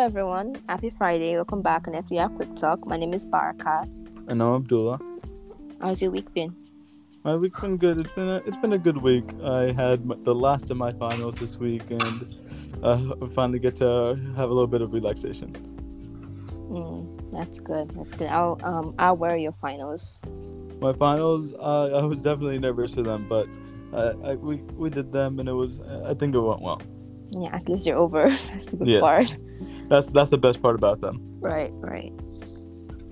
Hello, everyone. Happy Friday. Welcome back on FDR Quick Talk. My name is Baraka. And I'm Abdullah. How's your week been? My week's been good. It's been a, it's been a good week. I had m- the last of my finals this week, and uh, I finally get to have a little bit of relaxation. Mm, that's good. That's good. How um how were your finals? My finals, uh, I was definitely nervous for them, but uh, I, we we did them, and it was I think it went well. Yeah, at least you're over. That's the good Yes. part. That's that's the best part about them. Right, right.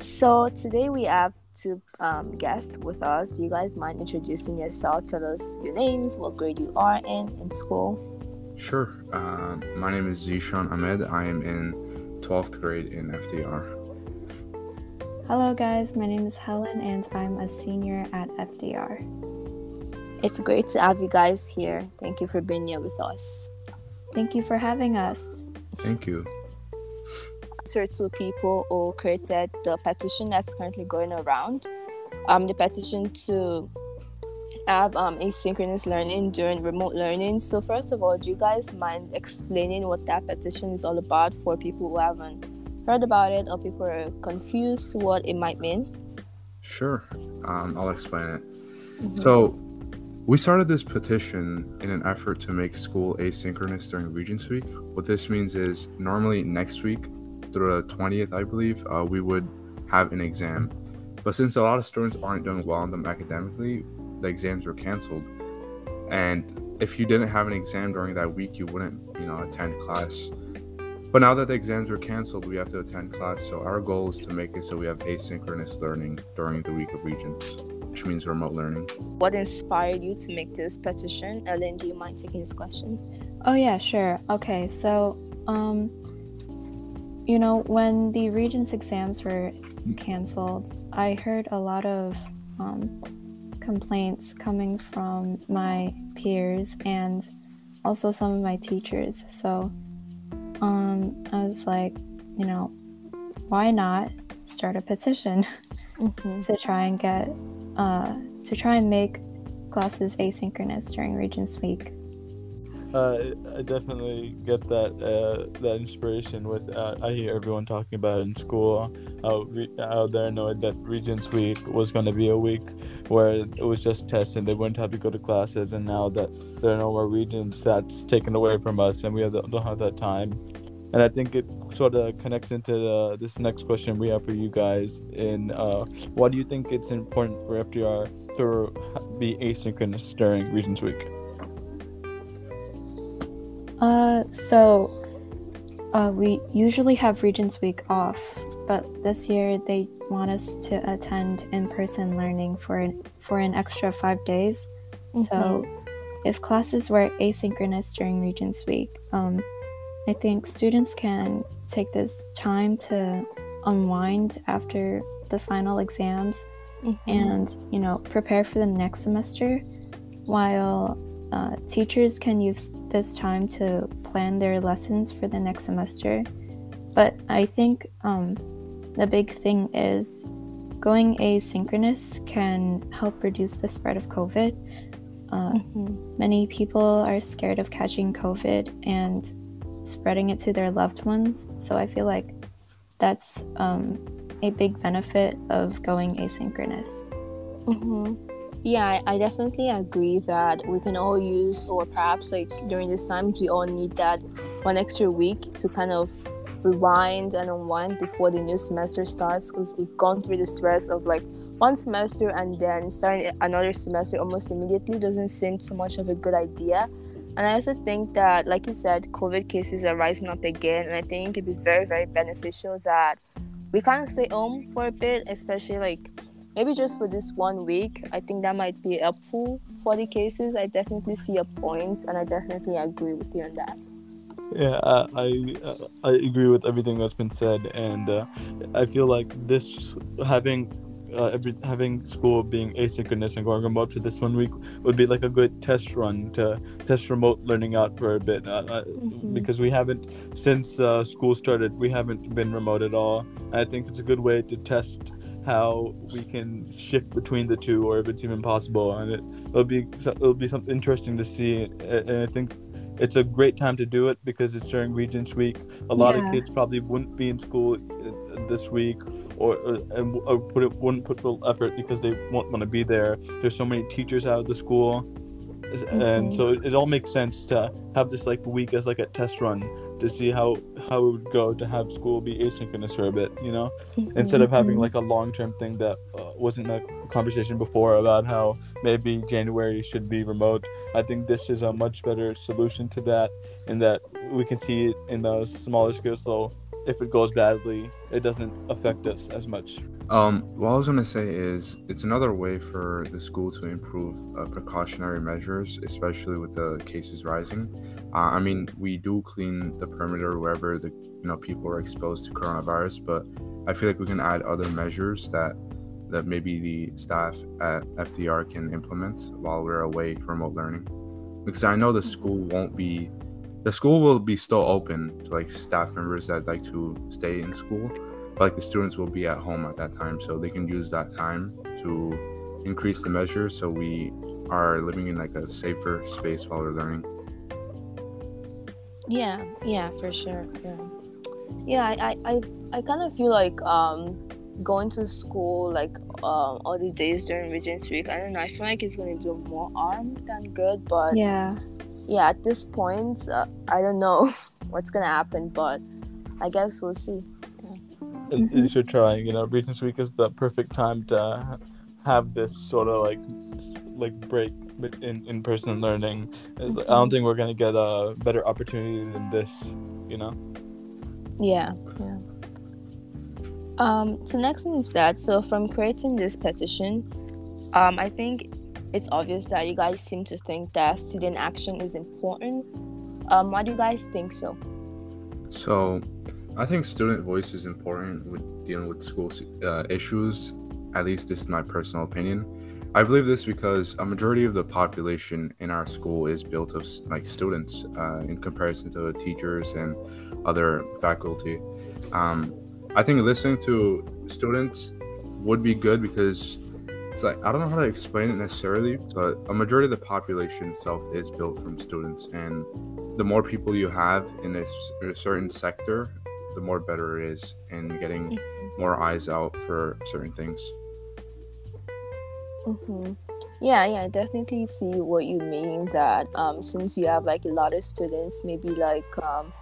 So today we have two um, guests with us. You guys mind introducing yourself? Tell us your names, what grade you are in in school. Sure. Uh, my name is Zishan Ahmed. I am in 12th grade in FDR. Hello, guys. My name is Helen, and I'm a senior at FDR. It's great to have you guys here. Thank you for being here with us. Thank you for having us. Thank you. Answer to people who created the petition that's currently going around. Um, the petition to have um, asynchronous learning during remote learning. So, first of all, do you guys mind explaining what that petition is all about for people who haven't heard about it or people are confused to what it might mean? Sure. Um, I'll explain it. So, we started this petition in an effort to make school asynchronous during Regents Week. What this means is normally next week, through the 20th, I believe, uh, we would have an exam. But since a lot of students aren't doing well on them academically, the exams were canceled. And if you didn't have an exam during that week, you wouldn't, you know, attend class. But now that the exams were canceled, we have to attend class. So our goal is to make it so we have asynchronous learning during the week of Regents, which means remote learning. What inspired you to make this petition? Ellen, do you mind taking this question? Oh, yeah, sure. Okay, so, um, you know, when the Regents exams were canceled, I heard a lot of um, complaints coming from my peers and also some of my teachers. So, um, I was like, you know, why not start a petition Mm-hmm. to try and get, uh, to try and make classes asynchronous during Regents Week? Uh, I definitely get that uh, that inspiration with uh, I hear everyone talking about it in school how, re- how they're annoyed that Regents Week was going to be a week where it was just tests and they wouldn't have to go to classes and now that there are no more Regents that's taken away from us and we have the, don't have that time and I think it sort of connects into uh, this next question we have for you guys in uh, why do you think it's important for FDR to be asynchronous during Regents Week? Uh, so uh, we usually have Regents Week off, but this year they want us to attend in-person learning for an, for an extra five days. So if classes were asynchronous during Regents Week, um, I think students can take this time to unwind after the final exams Mm-hmm. and you know prepare for the next semester while uh, teachers can use this time to plan their lessons for the next semester. But i think um, the big thing is going asynchronous can help reduce the spread of covid. Uh, Mhm. many people are scared of catching covid and spreading it to their loved ones. So i feel like that's um, a big benefit of going asynchronous. Hmm Yeah, I, I definitely agree that we can all use, or perhaps like during this time, we all need that one extra week to kind of rewind and unwind before the new semester starts because we've gone through the stress of like one semester and then starting another semester almost immediately doesn't seem too much of a good idea. And I also think that, like you said, COVID cases are rising up again, and I think it'd be very, very beneficial that we kind of stay home for a bit, especially like maybe just for this one week. I think that might be helpful for the cases. I definitely see a point, and I definitely agree with you on that. Yeah, I I, uh, I agree with everything that's been said, and uh, I feel like this having uh, every having school being asynchronous and going remote for this one week would be like a good test run to test remote learning out for a bit, uh, uh, Mhm. because we haven't since uh, school started we haven't been remote at all. I think it's a good way to test how we can shift between the two, or if it's even possible, and it, it'll be it'll be something interesting to see, and I think it's a great time to do it because it's during Regents Week. A lot Yeah. of kids probably wouldn't be in school uh, this week or, or and or put it wouldn't put full effort because they won't want to be there. There's so many teachers out of the school, and Mhm. so it, it all makes sense to have this like week as like a test run to see how how it would go to have school be asynchronous for a bit, you know, instead of having Mhm. like a long term thing that uh, wasn't a conversation before about how maybe January should be remote. I think this is a much better solution to that, in that we can see it in the smaller scale. So if it goes badly, it doesn't affect us as much. Um, what I was gonna say is it's another way for the school to improve uh, precautionary measures, especially with the cases rising. Uh, I mean, we do clean the perimeter wherever the you know people are exposed to coronavirus, but I feel like we can add other measures that that maybe the staff at FDR can implement while we're away remote learning. Because I know the school won't be, the school will be still open to like staff members that like to stay in school but like the students will be at home at that time so they can use that time to increase the measures so we are living in like a safer space while we're learning Yeah, yeah, for sure. Yeah, yeah. I, I, I, I kind of feel like um, going to school like um all the days during Regents Week. I don't know. I feel like it's gonna do more harm than good. But yeah, Yeah. at this point, uh, I don't know what's gonna happen. But I guess we'll see. At least you're trying. You know, Regents Week is the perfect time to have this sort of like like break in in person learning. It's like, I don't think we're gonna get a better opportunity than this. You know. Yeah, yeah. Um, so next thing is that so from creating this petition, um, I think it's obvious that you guys seem to think that student action is important. Um, why do you guys think so? so i think student voice is important with dealing with school uh, issues. At least this is my personal opinion. I believe this because a majority of the population in our school is built of like students uh, in comparison to the teachers and other faculty. Um, i think listening to students would be good because it's like i don't know how to explain it necessarily but a majority of the population itself is built from students. And the more people you have in a certain sector the more better it is in getting more eyes out for certain things Mm-hmm. Yeah, yeah, I definitely see what you mean. That um, since you have like a lot of students, maybe like um,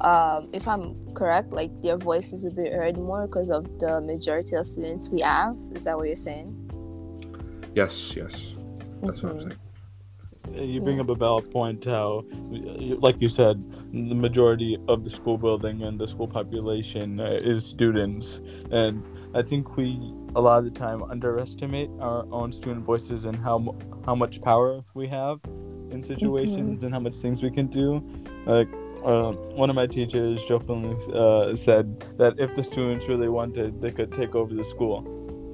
um, if I'm correct, like their voices will be heard more because of the majority of students we have. Is that what you're saying? yes yes that's what i'm Mhm. saying You bring Yeah. up a valid point. How, like you said, the majority of the school building and the school population uh, is students, and I think we a lot of the time underestimate our own student voices and how how much power we have in situations and how much things we can do. Like uh, one of my teachers jokingly uh, said that if the students really wanted, they could take over the school.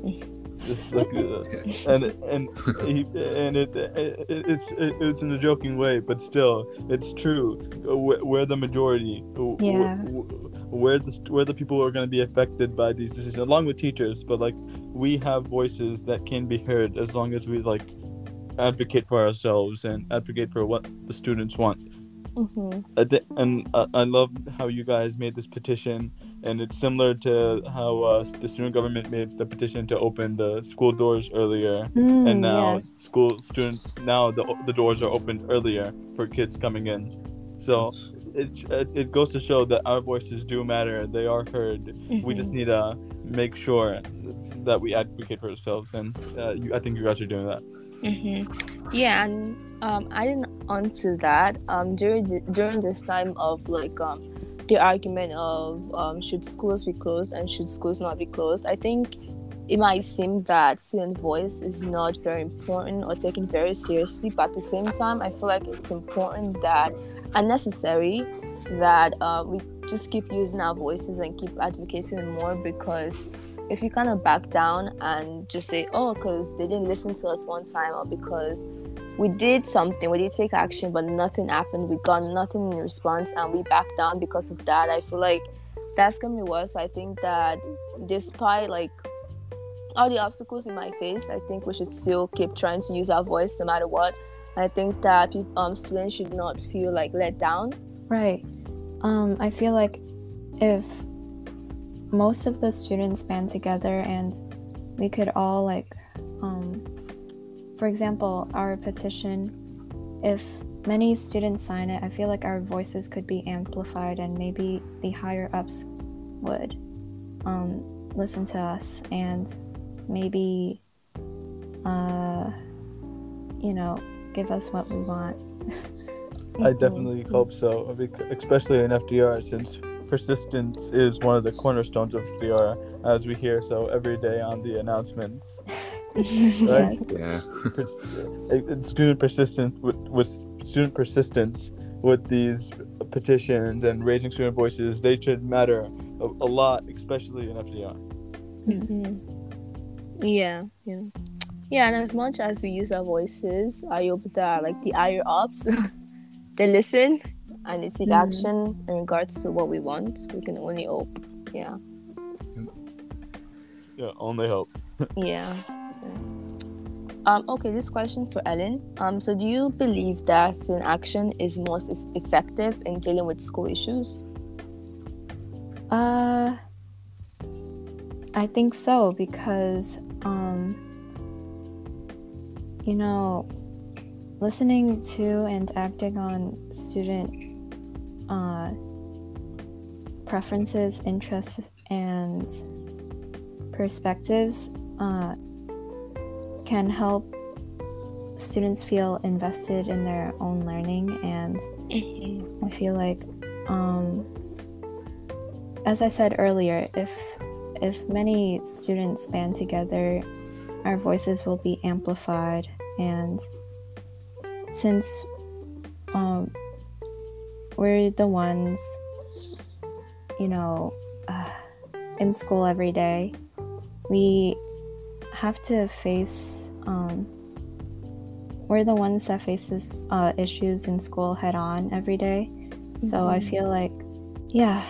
Just like, uh, and and he, and it, it it's it, it's in a joking way, but still, it's true. We're, the majority. Yeah. w- We're the we're the people who are going to be affected by these decisions, along with teachers. But like, we have voices that can be heard as long as we like advocate for ourselves and advocate for what the students want. Mm-hmm. I thi- and uh, I love how you guys made this petition, and it's similar to how uh, the student government made the petition to open the school doors earlier, Mm, and now yes. school students now the the doors are opened earlier for kids coming in. So it it goes to show that our voices do matter; they are heard. We just need to make sure that we advocate for ourselves, and uh, you, I think you guys are doing that. Mm-hmm. Yeah, and um, adding on to that, um, during the, during this time of like um, the argument of um, should schools be closed and should schools not be closed, I think it might seem that student voice is not very important or taken very seriously, but at the same time, I feel like it's important that and necessary that uh, we just keep using our voices and keep advocating more because if you kind of back down and just say, oh, because they didn't listen to us one time, or because we did something, we did take action, but nothing happened, we got nothing in response, and we backed down because of that, I feel like that's gonna be worse. I think that despite like all the obstacles in my face, I think we should still keep trying to use our voice no matter what. I think that um, students should not feel like let down. Right. Um, I feel like if most of the students band together and we could all like, um, for example, our petition, if many students sign it, I feel like our voices could be amplified and maybe the higher ups would um, listen to us and maybe, uh, you know, give us what we want. I definitely hope so, especially in FDR, since persistence is one of the cornerstones of FDR, as we hear so every day on the announcements. Right? Yes. Yeah. Student persistence with, with student persistence with these petitions and raising student voices, they should matter a, a lot, especially in FDR. Mm-hmm. Yeah, yeah. Yeah, and as much as we use our voices, I hope that like the higher ups, they listen and they take Mhm. action in regards to what we want. We can only hope. Yeah, Yeah, only hope. yeah. Um, okay, this question for Ellen. Um, so do you believe that student action is most effective in dealing with school issues? Uh, I think so because, um, you know, listening to and acting on student uh, preferences, interests, and perspectives uh, can help students feel invested in their own learning and I feel like, um, as I said earlier, if if many students band together, our voices will be amplified, and since um, we're the ones, you know, uh, in school every day, we have to face. Um, we're the ones that faces uh, issues in school head on every day. So I Mhm. feel like, yeah,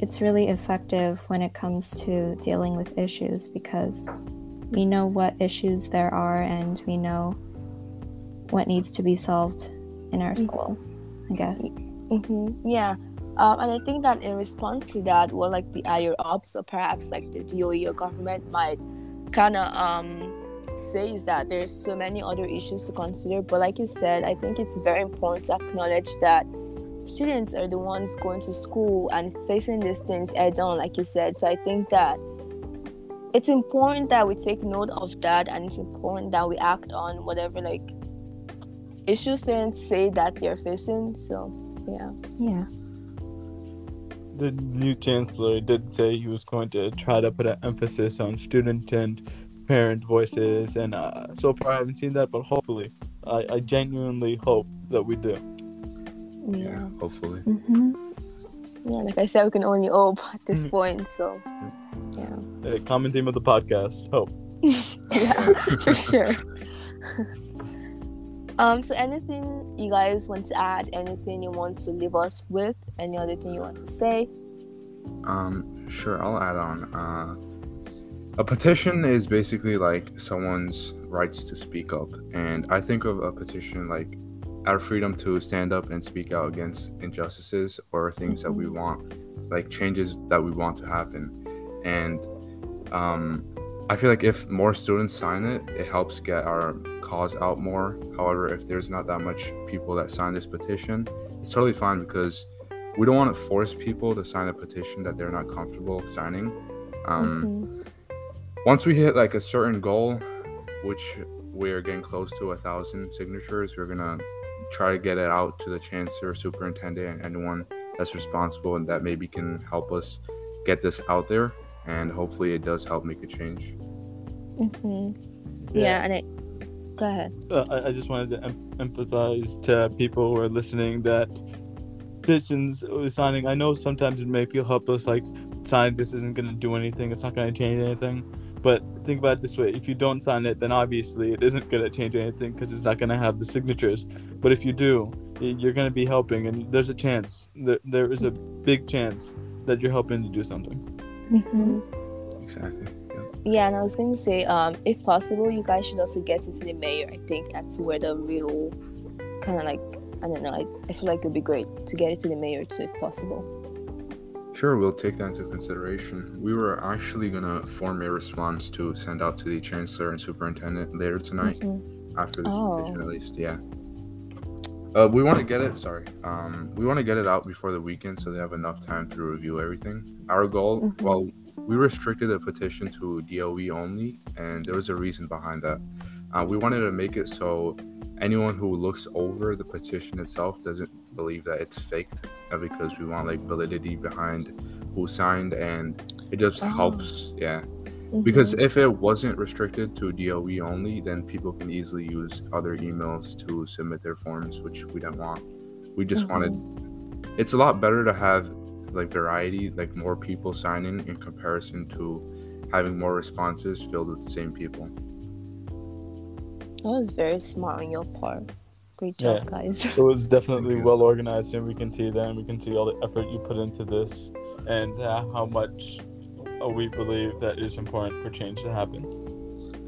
it's really effective when it comes to dealing with issues because we know what issues there are and we know what needs to be solved in our Mhm. school, I guess. Mm-hmm. Yeah. Um, and I think that in response to that, what like the higher ups or perhaps like the DOE or government might kind of um, say is that there's so many other issues to consider. But like you said, I think it's very important to acknowledge that students are the ones going to school and facing these things head on, like you said. So I think that it's important that we take note of that and it's important that we act on whatever like issues students say that they're facing. So yeah. Yeah. The new chancellor did say he was going to try to put an emphasis on student and parent voices, and uh, so far I haven't seen that, but hopefully, I, I genuinely hope that we do. Yeah. Yeah. Hopefully. Mm-hmm. Yeah, like I said, we can only hope at this Mhm. point. So, yeah, The common theme of the podcast: hope. yeah, for sure. um, so anything you guys want to add? Anything you want to leave us with? Any other thing you want to say? Um, sure, I'll add on. Uh, a petition is basically like someone's rights to speak up, and I think of a petition like our freedom to stand up and speak out against injustices or things that we want, like changes that we want to happen. And um, I feel like if more students sign it, it helps get our cause out more. However, if there's not that much people that sign this petition, it's totally fine because we don't want to force people to sign a petition that they're not comfortable signing. Um, Mhm. Once we hit like a certain goal, which we're getting close to a thousand signatures, we're gonna try to get it out to the chancellor, superintendent, and anyone that's responsible and that maybe can help us get this out there. And hopefully, it does help make a change. Mhm. Yeah. and it. Go ahead. uh, I, I just wanted to em- emphasize to people who are listening that petitions uh, signing. I know sometimes it may feel helpless, like signing this isn't going to do anything. It's not going to change anything. But think about it this way: if you don't sign it, then obviously it isn't going to change anything because it's not going to have the signatures. But if you do, you're going to be helping, and there's a chance. That there is a big chance that you're helping to do something. Mm-hmm. Exactly. Yeah. Yeah, and I was going to say, um, if possible, you guys should also get to see the mayor. I think that's where the real kind of like I don't know. I, I feel like it'd be great to get it to the mayor too, if possible. Sure, we'll take that into consideration. We were actually gonna form a response to send out to the chancellor and superintendent later tonight Mhm. after this Oh. petition at least. Yeah. Uh, we want to get it. Sorry. Um, we want to get it out before the weekend so they have enough time to review everything. Our goal, Mhm. well, we restricted the petition to DOE only, and there was a reason behind that. Uh, we wanted to make it so anyone who looks over the petition itself doesn't believe that it's faked, because we want like validity behind who signed, and it just Oh. helps. Yeah, Mhm. because if it wasn't restricted to DOE only, then people can easily use other emails to submit their forms, which we don't want. We just wanted. It's a lot better to have like variety, like more people signing in comparison to having more responses filled with the same people. that was very smart on your part. Great job, Yeah. guys. It was definitely well organized, and we can see that, and we can see all the effort you put into this, and uh, how much uh, we believe that is important for change to happen.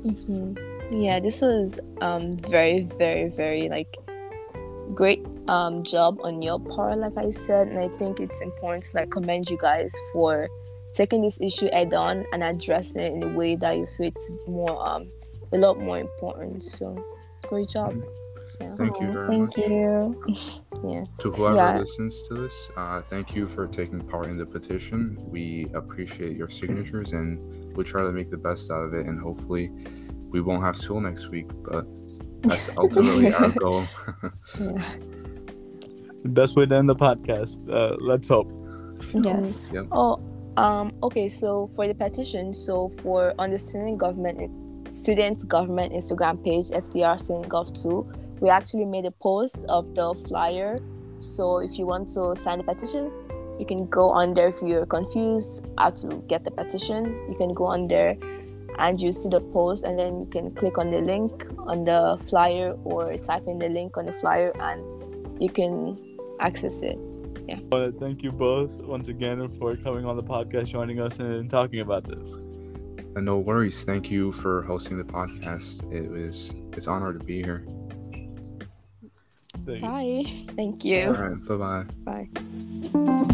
hmm Yeah, this was um very, very, very like great um job on your part, like I said, and I think it's important to like commend you guys for taking this issue head on and addressing it in a way that you feel it's more um a lot more important. So great job. Yeah. Thank you Aw, very thank much. you. Yeah. To whoever Yeah. listens to this, uh, thank you for taking part in the petition. We appreciate your signatures and we'll try to make the best out of it. And hopefully, we won't have school next week, but that's ultimately our goal. Yeah. The best way to end the podcast. Uh, let's hope. Yes. Oh, um, okay. So for the petition, so for understanding government students government Instagram page, FDR Student Gov Two, we actually made a post of the flyer. So if you want to sign the petition, you can go on there. If you're confused how to get the petition, you can go on there and you see the post, and then you can click on the link on the flyer or type in the link on the flyer, and you can access it. I want to thank you both once again for coming on the podcast, joining us, and talking about this. And no worries. Thank you for hosting the podcast. It was it's an honor to be here. Thank. Bye. Thank All you. right. Bye bye. Bye.